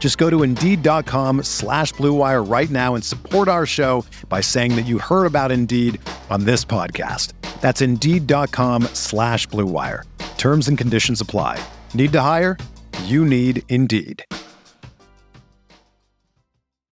Just go to Indeed.com slash BlueWire right now and support our show by saying that you heard about Indeed on this podcast. That's Indeed.com slash BlueWire. Terms and conditions apply. Need to hire? You need Indeed.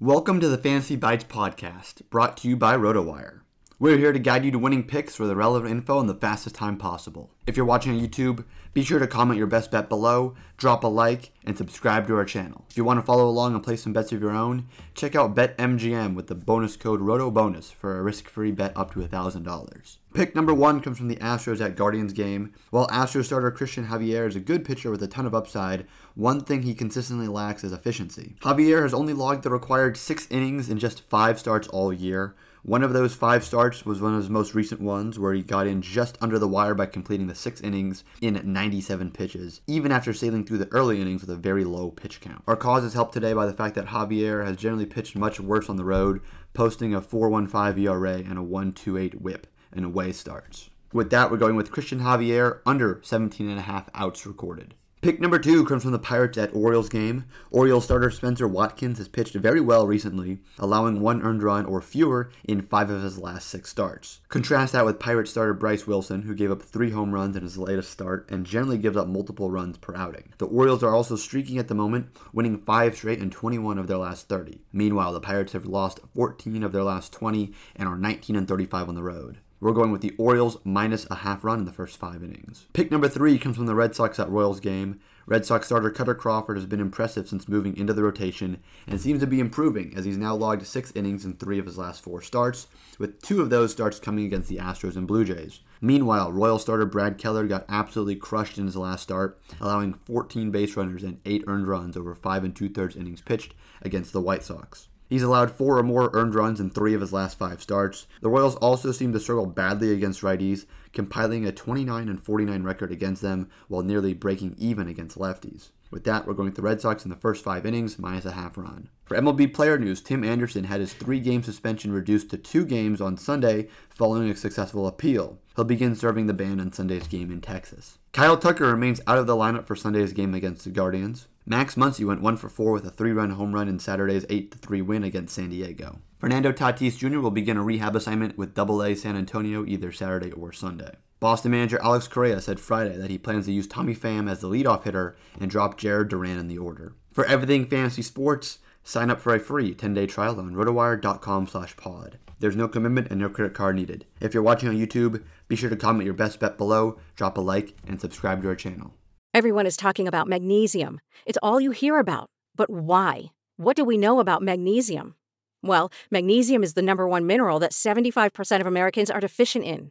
Welcome to the Fantasy Bites podcast, brought to you by RotoWire. We're here to guide you to winning picks for the relevant info in the fastest time possible. If you're watching on YouTube, be sure to comment your best bet below, drop a like, and subscribe to our channel. If you want to follow along and place some bets of your own, check out BetMGM with the bonus code ROTOBONUS for a risk-free bet up to $1,000. Pick number one comes from the Astros at Guardians game. While Astros starter Cristian Javier is a good pitcher with a ton of upside, one thing he consistently lacks is efficiency. Javier has only logged the required six innings in just five starts all year. One of those five starts was one of his most recent ones, where he got in just under the wire by completing the six innings in 97 pitches, even after sailing through the early innings with a very low pitch count. Our cause is helped today by the fact that Javier has generally pitched much worse on the road, posting a 4.15 ERA and a 1.28 WHIP in away starts. With that, we're going with Cristian Javier under 17 and a half outs recorded. Pick number two comes from the Pirates at Orioles game. Orioles starter Spencer Watkins has pitched very well recently, allowing one earned run or fewer in five of his last six starts. Contrast that with Pirates starter Bryce Wilson, who gave up three home runs in his latest start and generally gives up multiple runs per outing. The Orioles are also streaking at the moment, winning five straight and 21 of their last 30. Meanwhile, the Pirates have lost 14 of their last 20 and are 19 and 35 on the road. We're going with the Orioles minus a half run in the first five innings. Pick number three comes from the Red Sox at Royals game. Red Sox starter Kutter Crawford has been impressive since moving into the rotation and seems to be improving as he's now logged six innings in three of his last four starts, with two of those starts coming against the Astros and Blue Jays. Meanwhile, Royal starter Brad Keller got absolutely crushed in his last start, allowing 14 base runners and 8 earned runs over 5 and 2 thirds innings pitched against the White Sox. He's allowed four or more earned runs in three of his last five starts. The Royals also seem to struggle badly against righties, compiling a 29 and 49 record against them while nearly breaking even against lefties. With that, we're going with the Red Sox in the first five innings, minus a half run. For MLB player news, Tim Anderson had his three game suspension reduced to two games on Sunday following a successful appeal. He'll begin serving the ban on Sunday's game in Texas. Kyle Tucker remains out of the lineup for Sunday's game against the Guardians. Max Muncy went 1 for 4 with a 3 run home run in Saturday's 8 3 win against San Diego. Fernando Tatis Jr. will begin a rehab assignment with AA San Antonio either Saturday or Sunday. Boston manager Alex Cora said Friday that he plans to use Tommy Pham as the leadoff hitter and drop Jarren Duran in the order. For everything fantasy sports, sign up for a free 10-day trial on rotowire.com slash pod. There's no commitment and no credit card needed. If you're watching on YouTube, be sure to comment your best bet below, drop a like, and subscribe to our channel. Everyone is talking about magnesium. It's all you hear about. But why? What do we know about magnesium? Well, magnesium is the number one mineral that 75% of Americans are deficient in.